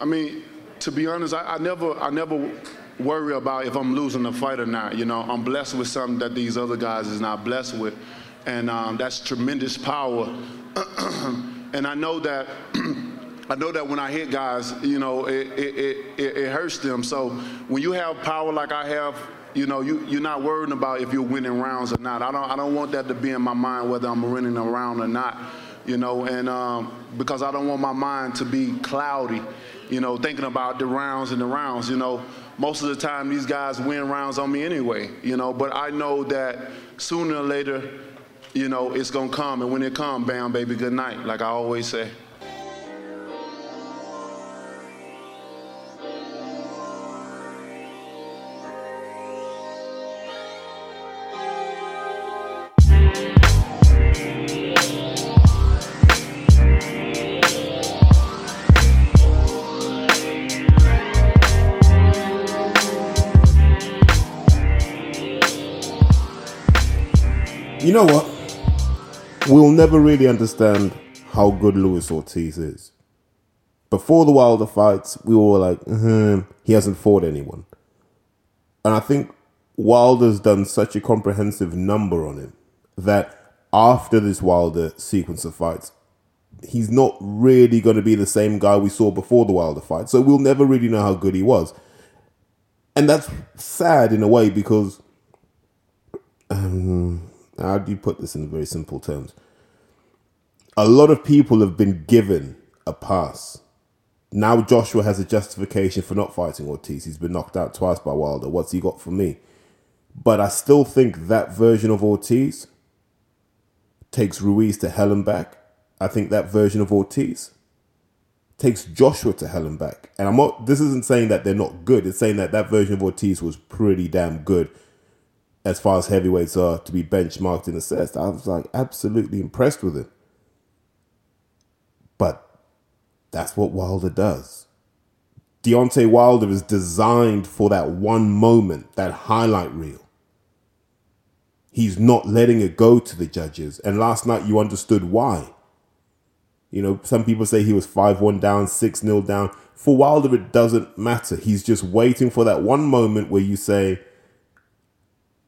I mean, to be honest, I, I never, I never worry about if I'm losing a fight or not. You know, I'm blessed with something that these other guys is not blessed with, and um, that's tremendous power. and I know that. I know that when I hit guys, you know, it, it, it, it, hurts them. So when you have power like I have, you know, you, you're not worrying about if you're winning rounds or not. I don't, I don't want that to be in my mind whether I'm winning a round or not, you know, and um, because I don't want my mind to be cloudy, you know, thinking about the rounds and the rounds, you know. Most of the time, these guys win rounds on me anyway, you know, but I know that sooner or later, you know, it's to come. And when it comes, bam, baby, good night, like I always say. Know what? We'll never really understand how good Luis Ortiz is. Before the Wilder fights, we were like, mm-hmm, he hasn't fought anyone. And I think Wilder's done such a comprehensive number on him that after this Wilder sequence of fights, he's not really going to be the same guy we saw before the Wilder fight. So we'll never really know how good he was. And that's sad in a way because um, how do you put this in very simple terms? A lot of people have been given a pass. Now Joshua has a justification for not fighting Ortiz. He's been knocked out twice by Wilder. What's he got for me? But I still think that version of Ortiz takes Ruiz to hell and back. I think that version of Ortiz takes Joshua to hell and back. And I'm not. This isn't saying that they're not good. It's saying that that version of Ortiz was pretty damn good as far as heavyweights are to be benchmarked and assessed. I was like absolutely impressed with it. But that's what Wilder does. Deontay Wilder is designed for that one moment, that highlight reel. He's not letting it go to the judges. And last night you understood why. You know, some people say he was 5 1 down, 6 0 down. For Wilder, it doesn't matter. He's just waiting for that one moment where you say,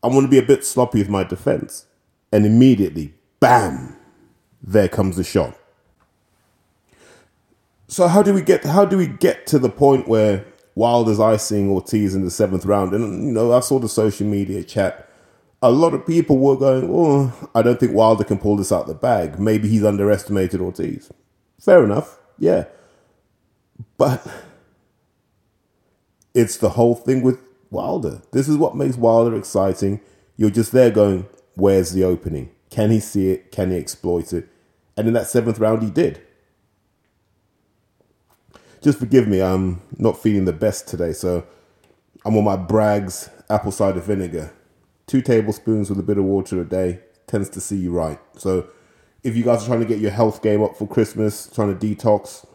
I want to be a bit sloppy with my defense. And immediately, bam, there comes the shot. So how do we get how do we get to the point where Wilder's icing Ortiz in the seventh round? And you know, I saw the social media chat. A lot of people were going, "Oh, I don't think Wilder can pull this out the bag. Maybe he's underestimated Ortiz." Fair enough, yeah. But it's the whole thing with Wilder. This is what makes Wilder exciting. You're just there going, where's the opening? Can he see it? Can he exploit it? And in that seventh round, he did. Just forgive me, I'm not feeling the best today, so I'm on my Bragg's apple cider vinegar. Two tablespoons with a bit of water a day tends to see you right. So if you guys are trying to get your health game up for Christmas, trying to detox,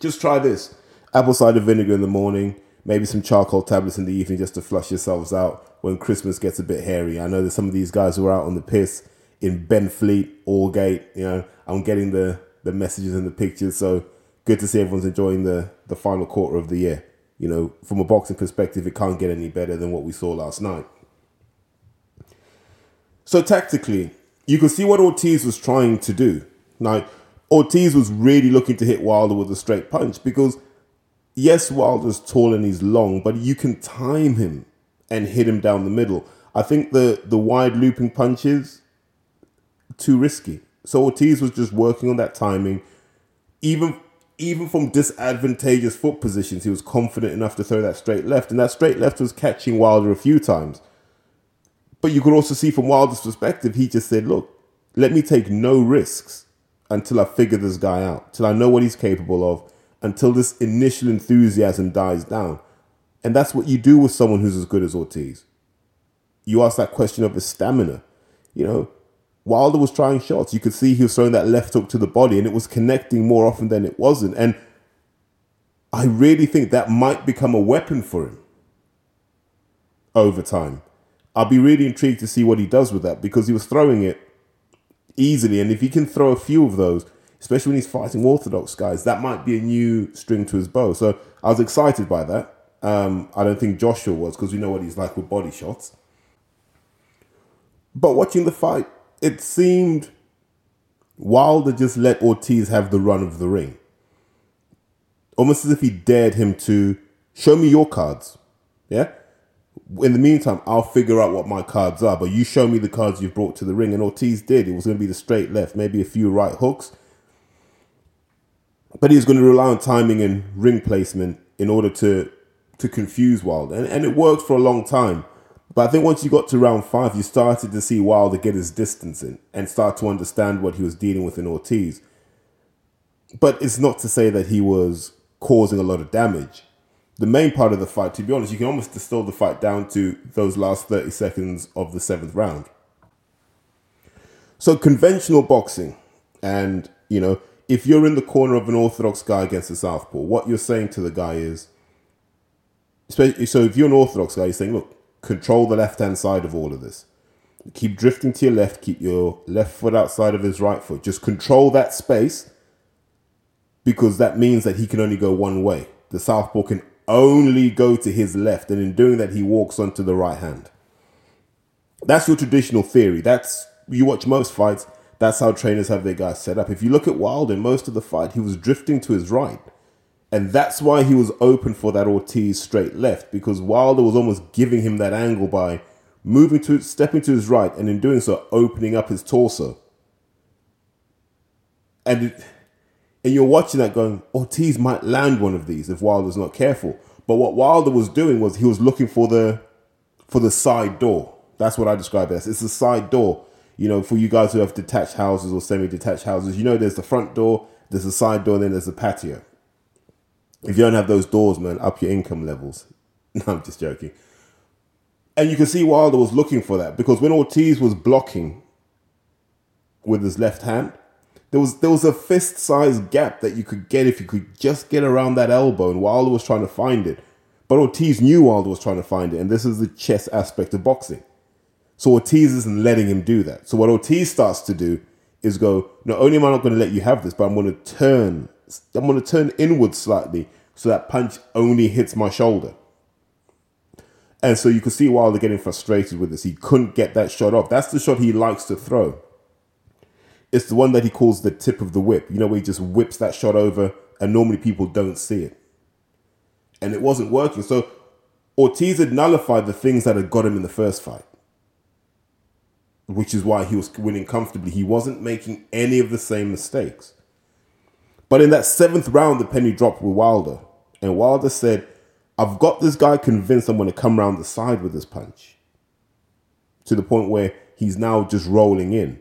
just try this apple cider vinegar in the morning maybe some charcoal tablets in the evening just to flush yourselves out when Christmas gets a bit hairy. I know there's some of these guys who are out on the piss in Benfleet, Aldgate. You know, I'm getting the the messages and the pictures. So good to see everyone's enjoying the the final quarter of the year. You know, from a boxing perspective, it can't get any better than what we saw last night. So tactically, you can see what Ortiz was trying to do. Now, Ortiz was really looking to hit Wilder with a straight punch because yes, Wilder's tall and he's long, but you can time him and hit him down the middle. I think the the wide looping punches too risky. So Ortiz was just working on that timing. Even even from disadvantageous foot positions, he was confident enough to throw that straight left, and that straight left was catching Wilder a few times. But you could also see from Wilder's perspective, he just said, "Look, let me take no risks until I figure this guy out, till I know what he's capable of, until this initial enthusiasm dies down. And that's what you do with someone who's as good as Ortiz. You ask that question of his stamina. You know, Wilder was trying shots. You could see he was throwing that left hook to the body and it was connecting more often than it wasn't. And I really think that might become a weapon for him over time. I'll be really intrigued to see what he does with that because he was throwing it easily. And if he can throw a few of those, especially when he's fighting orthodox guys. That might be a new string to his bow. So I was excited by that. Um, I don't think Joshua was because we know what he's like with body shots. But watching the fight, it seemed Wilder just let Ortiz have the run of the ring. Almost as if he dared him to show me your cards. Yeah? In the meantime, I'll figure out what my cards are, but you show me the cards you've brought to the ring. And Ortiz did. It was going to be the straight left, maybe a few right hooks. But he was going to rely on timing and ring placement in order to to confuse Wilder. And, and it worked for a long time. But I think once you got to round five, you started to see Wilder get his distance in and start to understand what he was dealing with in Ortiz. But it's not to say that he was causing a lot of damage. The main part of the fight, to be honest, you can almost distill the fight down to those last 30 seconds of the seventh round. So, conventional boxing, and you know, if you're in the corner of an orthodox guy against a southpaw, what you're saying to the guy is, so if you're an orthodox guy, you're saying, look, control the left hand side of all of this. Keep drifting to your left, keep your left foot outside of his right foot. Just control that space because that means that he can only go one way. The southpaw can only go to his left, and in doing that, he walks onto the right hand. That's your traditional theory. That's you watch most fights. That's how trainers have their guys set up. If you look at Wilder, most of the fight, he was drifting to his right. And that's why he was open for that Ortiz straight left because Wilder was almost giving him that angle by moving to stepping to his right and in doing so opening up his torso. And it, and you're watching that going, Ortiz might land one of these if Wilder's not careful. But what Wilder was doing was he was looking for the for the side door. That's what I describe as. It's the side door. You know, for you guys who have detached houses or semi-detached houses, you know there's the front door, there's a side door, and then there's a patio. If you don't have those doors, man, up your income levels. No, I'm just joking. And you can see Wilder was looking for that because when Ortiz was blocking with his left hand, there was there was a fist sized gap that you could get if you could just get around that elbow, and Wilder was trying to find it. But Ortiz knew Wilder was trying to find it, and this is the chess aspect of boxing. So Ortiz isn't letting him do that. So what Ortiz starts to do is go, not only am I not going to let you have this, but I'm going to turn I'm going to turn inward slightly so that punch only hits my shoulder. And so you can see Wilder getting frustrated with this. He couldn't get that shot off. That's the shot he likes to throw. It's the one that he calls the tip of the whip. You know, where he just whips that shot over and normally people don't see it. And it wasn't working. So Ortiz had nullified the things that had got him in the first fight, which is why he was winning comfortably. He wasn't making any of the same mistakes. But in that seventh round, the penny dropped with Wilder. And Wilder said, I've got this guy convinced I'm going to come around the side with this punch. To the point where he's now just rolling in.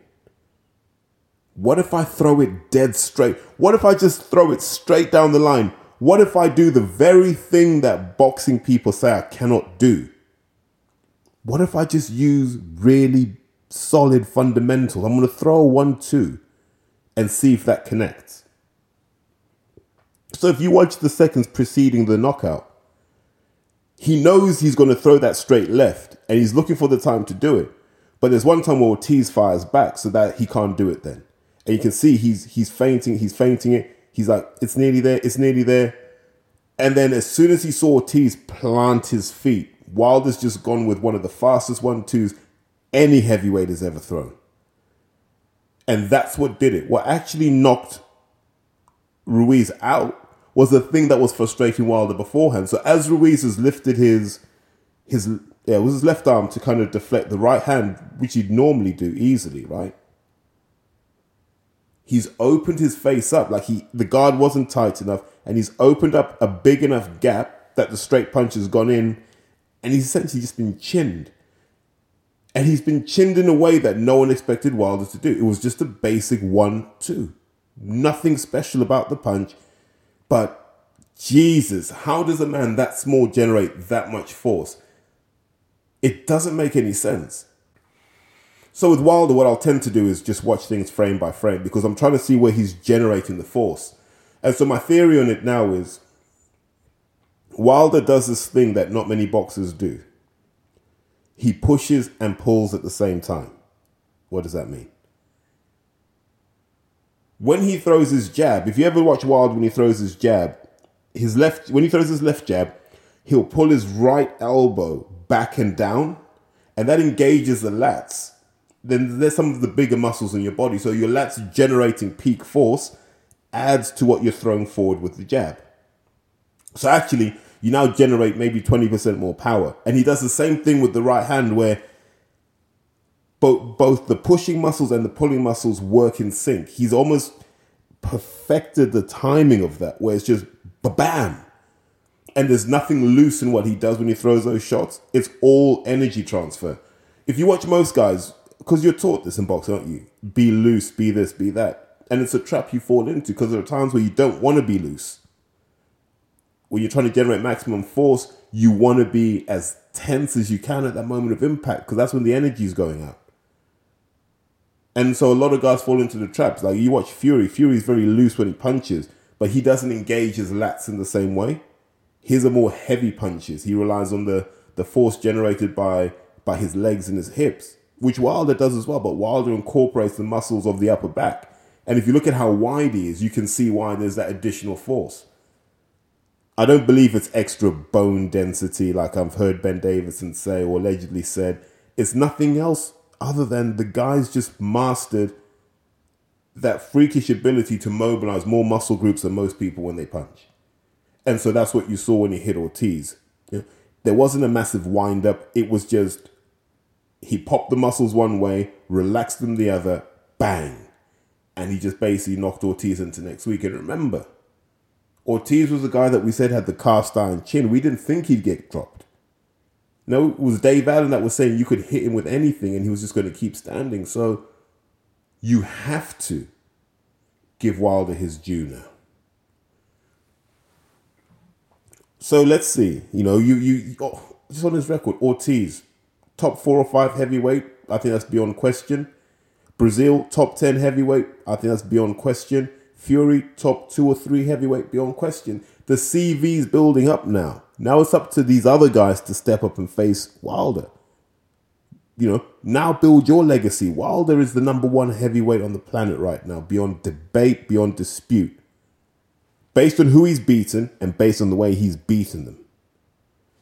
What if I throw it dead straight? What if I just throw it straight down the line? What if I do the very thing that boxing people say I cannot do? What if I just use really solid fundamentals? I'm going to throw one two and see if that connects. So if you watch the seconds preceding the knockout, he knows he's going to throw that straight left and he's looking for the time to do it. But there's one time where Ortiz fires back so that he can't do it then. And you can see he's he's feinting, he's feinting it. He's like, it's nearly there, it's nearly there. And then as soon as he saw Ortiz plant his feet, Wilder's just gone with one of the fastest one twos any heavyweight has ever thrown. And that's what did it. What actually knocked Ruiz out was the thing that was frustrating Wilder beforehand. So as Ruiz has lifted his his yeah, it was his left arm to kind of deflect the right hand, which he'd normally do easily, right? He's opened his face up like he the guard wasn't tight enough, and he's opened up a big enough gap that the straight punch has gone in, and he's essentially just been chinned. And he's been chinned in a way that no one expected Wilder to do. It was just a basic one-two. Nothing special about the punch, but Jesus, how does a man that small generate that much force? It doesn't make any sense. So with Wilder, what I'll tend to do is just watch things frame by frame because I'm trying to see where he's generating the force. And so my theory on it now is Wilder does this thing that not many boxers do. He pushes and pulls at the same time. What does that mean? when he throws his jab, if you ever watch Wild when he throws his jab, his left when he throws his left jab, he'll pull his right elbow back and down, and that engages the lats. Then there's some of the bigger muscles in your body, so your lats generating peak force adds to what you're throwing forward with the jab. So actually, you now generate maybe 20% more power. And he does the same thing with the right hand where both both the pushing muscles and the pulling muscles work in sync. He's almost perfected the timing of that where it's just bam. And there's nothing loose in what he does when he throws those shots. It's all energy transfer. If you watch most guys, because you're taught this in boxing, aren't you? Be loose, be this, be that. And it's a trap you fall into because there are times where you don't want to be loose. When you're trying to generate maximum force, you want to be as tense as you can at that moment of impact because that's when the energy is going out. And so a lot of guys fall into the traps. Like you watch Fury, Fury's very loose when he punches, but he doesn't engage his lats in the same way. His are more heavy punches. He relies on the, the force generated by by his legs and his hips, which Wilder does as well, but Wilder incorporates the muscles of the upper back. And if you look at how wide he is, you can see why there's that additional force. I don't believe it's extra bone density like I've heard Ben Davison say or allegedly said. It's nothing else other than the guys just mastered that freakish ability to mobilize more muscle groups than most people when they punch. And so that's what you saw when he hit Ortiz. There wasn't a massive wind up, it was just he popped the muscles one way, relaxed them the other, bang. And he just basically knocked Ortiz into next week. And remember, Ortiz was the guy that we said had the cast iron chin. We didn't think he'd get dropped. No, it was Dave Allen that was saying you could hit him with anything and he was just going to keep standing. So you have to give Wilder his due now. So let's see. You know, you you oh, just on his record, Ortiz, top four or five heavyweight. I think that's beyond question. Breazeale, top ten heavyweight. I think that's beyond question. Fury, top two or three heavyweight, beyond question. The CV's building up now. Now it's up to these other guys to step up and face Wilder. You know, now build your legacy. Wilder is the number one heavyweight on the planet right now, beyond debate, beyond dispute. Based on who he's beaten and based on the way he's beaten them.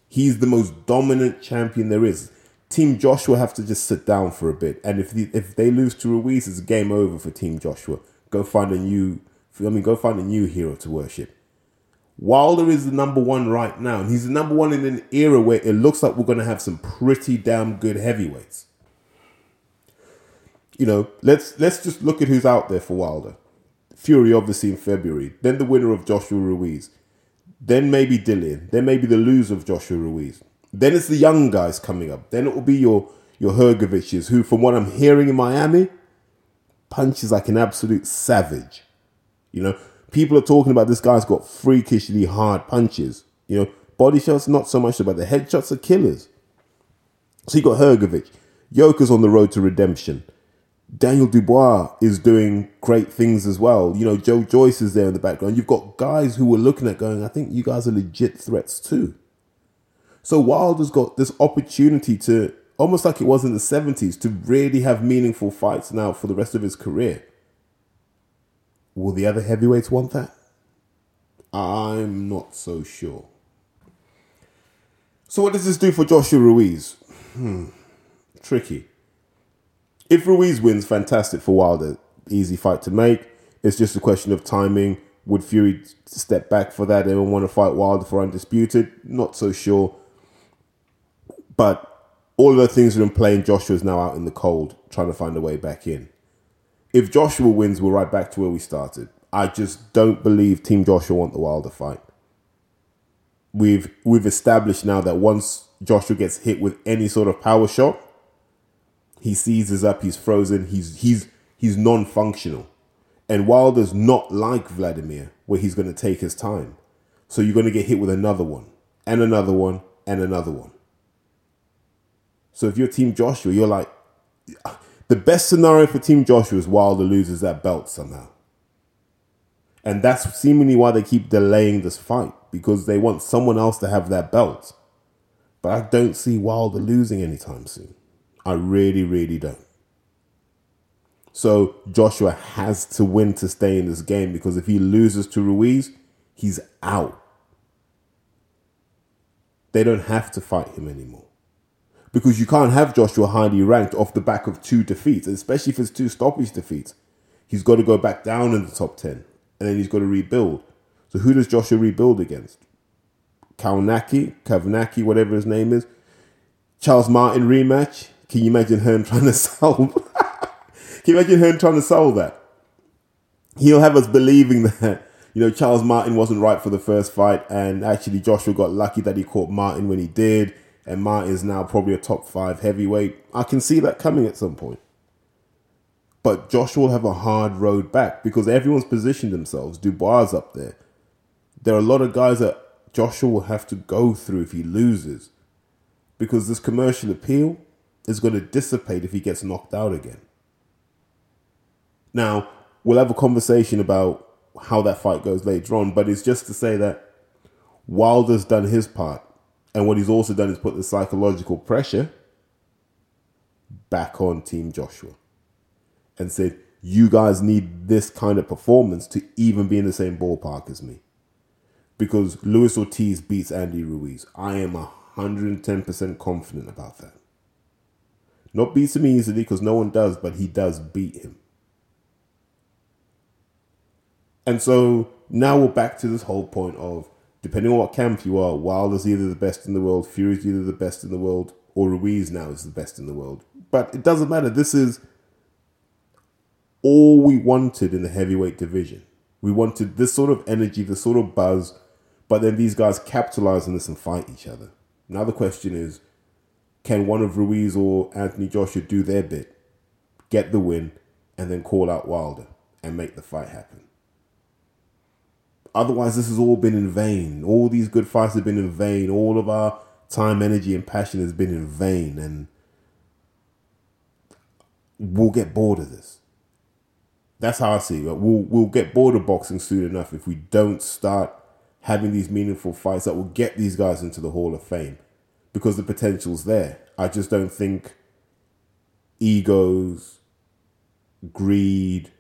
He's the most dominant champion there is. Team Joshua have to just sit down for a bit. And if the, if they lose to Ruiz, it's game over for Team Joshua. Go find a new I mean go find a new hero to worship. Wilder is the number one right now, and he's the number one in an era where it looks like we're going to have some pretty damn good heavyweights. You know, let's let's just look at who's out there for Wilder. Fury, obviously in February. Then the winner of Joshua Ruiz. Then maybe Dillian. Then maybe the loser of Joshua Ruiz. Then it's the young guys coming up. Then it will be your your Hrgoviches, who, from what I'm hearing in Miami, punches like an absolute savage. You know, people are talking about this guy's got freakishly hard punches. You know, body shots, not so much about the headshots are killers. So you got Hrgovic. Yoka's on the road to redemption. Daniel Dubois is doing great things as well. You know, Joe Joyce is there in the background. You've got guys who were looking at going, I think you guys are legit threats too. So Wilder's got this opportunity to, almost like it was in the 70s, to really have meaningful fights now for the rest of his career. Will the other heavyweights want that? I'm not so sure. So, what does this do for Joshua Ruiz? Hmm, tricky. If Ruiz wins, fantastic for Wilder. Easy fight to make. It's just a question of timing. Would Fury step back for that and want to fight Wilder for undisputed? Not so sure. But all of the things are in play, and Joshua's now out in the cold, trying to find a way back in if Joshua wins, we're right back to where we started. I just don't believe Team Joshua want the Wilder fight. We've we've established now that once Joshua gets hit with any sort of power shot, he seizes up, he's frozen, he's he's he's non-functional. And Wilder's not like Vladimir, where he's going to take his time. So you're going to get hit with another one, and another one, and another one. So if you're Team Joshua, you're like, the best scenario for Team Joshua is Wilder loses that belt somehow. And that's seemingly why they keep delaying this fight because they want someone else to have that belt. But I don't see Wilder losing anytime soon. I really, really don't. So Joshua has to win to stay in this game because if he loses to Ruiz, he's out. They don't have to fight him anymore. Because you can't have Joshua highly ranked off the back of two defeats, especially if it's two stoppage defeats. He's got to go back down in the top 10 and then he's got to rebuild. So who does Joshua rebuild against? Kaunaki, Kavnaki, whatever his name is. Charles Martin rematch. Can you imagine Hearn trying to solve? Can you imagine Hearn trying to solve that? He'll have us believing that you know Charles Martin wasn't right for the first fight, and actually Joshua got lucky that he caught Martin when he did, and Martin's now probably a top five heavyweight. I can see that coming at some point. But Joshua will have a hard road back because everyone's positioned themselves. Dubois up there. There are a lot of guys that Joshua will have to go through if he loses because this commercial appeal is going to dissipate if he gets knocked out again. Now, we'll have a conversation about how that fight goes later on, but it's just to say that Wilder's done his part, and what he's also done is put the psychological pressure back on Team Joshua and said, You guys need this kind of performance to even be in the same ballpark as me because Luis Ortiz beats Andy Ruiz. I am 110% confident about that. Not beats him easily because no one does, but he does beat him. And so now we're back to this whole point of depending on what camp you are, Wilder's either the best in the world, Fury's either the best in the world, or Ruiz now is the best in the world. But it doesn't matter. This is all we wanted in the heavyweight division. We wanted this sort of energy, this sort of buzz but then these guys capitalize on this and fight each other. Now the question is, can one of Ruiz or Anthony Joshua do their bit, get the win, and then call out Wilder and make the fight happen? Otherwise, this has all been in vain. All these good fights have been in vain. All of our time, energy, and passion has been in vain. And we'll get bored of this. That's how I see it. We'll, we'll get bored of boxing soon enough if we don't start having these meaningful fights that will get these guys into the Hall of Fame because the potential's there. I just don't think egos, greed,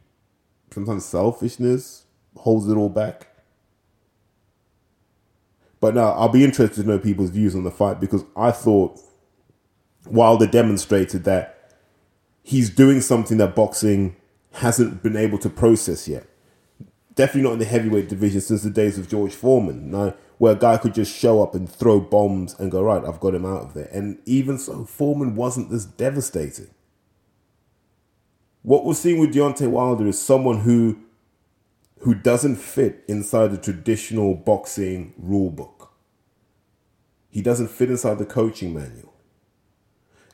sometimes selfishness holds it all back. But now I'll be interested to know people's views on the fight because I thought Wilder demonstrated that he's doing something that boxing hasn't been able to process yet definitely not in the heavyweight division since the days of George Foreman. Now, where a guy could just show up and throw bombs and go right, I've got him out of there. And even so, Foreman wasn't this devastating. What we're seeing with Deontay Wilder is someone who who doesn't fit inside the traditional boxing rule book. He doesn't fit inside the coaching manual.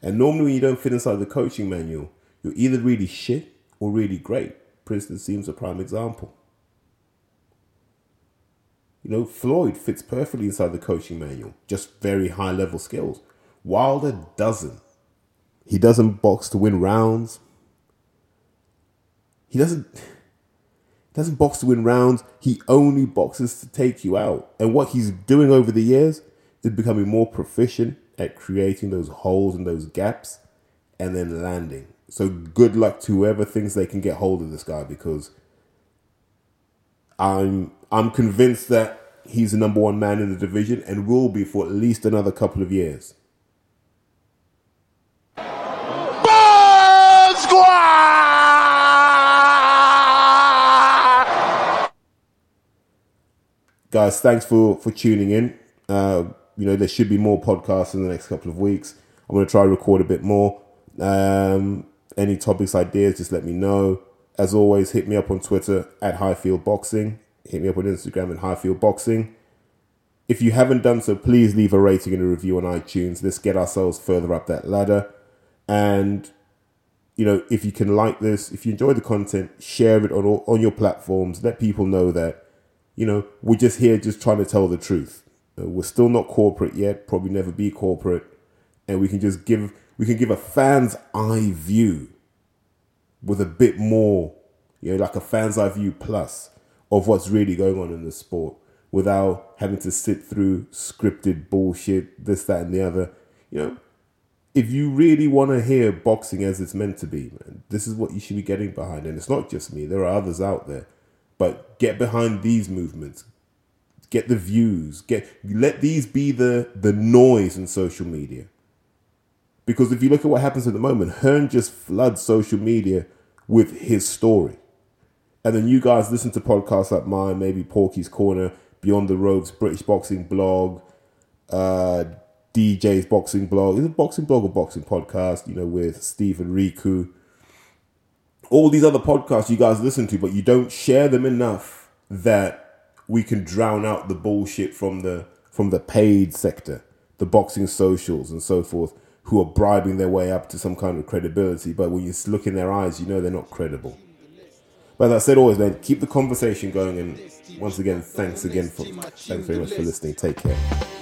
And normally when you don't fit inside the coaching manual, you're either really shit or really great. Prince Naseem's a prime example. You know, Floyd fits perfectly inside the coaching manual, just very high level skills. Wilder doesn't. He doesn't box to win rounds. He doesn't doesn't box to win rounds. He only boxes to take you out. And what he's doing over the years is becoming more proficient at creating those holes and those gaps and then landing. So good luck to whoever thinks they can get hold of this guy because I'm I'm convinced that he's the number one man in the division and will be for at least another couple of years. Guys, thanks for for tuning in. Uh, you know there should be more podcasts in the next couple of weeks. I'm going to try to record a bit more. Um, any topics, ideas, just let me know. As always, hit me up on Twitter at Highfield Boxing. Hit me up on Instagram at Highfield Boxing. If you haven't done so, please leave a rating and a review on iTunes. Let's get ourselves further up that ladder. And you know, if you can like this, if you enjoy the content, share it on all, on your platforms. Let people know that you know we're just here, just trying to tell the truth. Uh, we're still not corporate yet. Probably never be corporate, and we can just give we can give a fan's eye view with a bit more, you know, like a fan's eye view plus of what's really going on in the sport without having to sit through scripted bullshit, this, that, and the other. You know, if you really want to hear boxing as it's meant to be, man, this is what you should be getting behind. And it's not just me, there are others out there. But get behind these movements. Get the views. Get let these be the the noise in social media. Because if you look at what happens at the moment, Hearn just floods social media with his story. And then you guys listen to podcasts like mine, maybe Porky's Corner, Beyond the Ropes, British Boxing Blog, uh, DJ's Boxing Blog. Is it Boxing Blog or Boxing Podcast? You know, with Stephen Riku. All these other podcasts you guys listen to, but you don't share them enough that we can drown out the bullshit from the from the paid sector, the boxing socials and so forth, who are bribing their way up to some kind of credibility. But when you look in their eyes, you know they're not credible. But as I said always, man, keep the conversation going. And once again, thanks again for thanks very much for listening. Take care.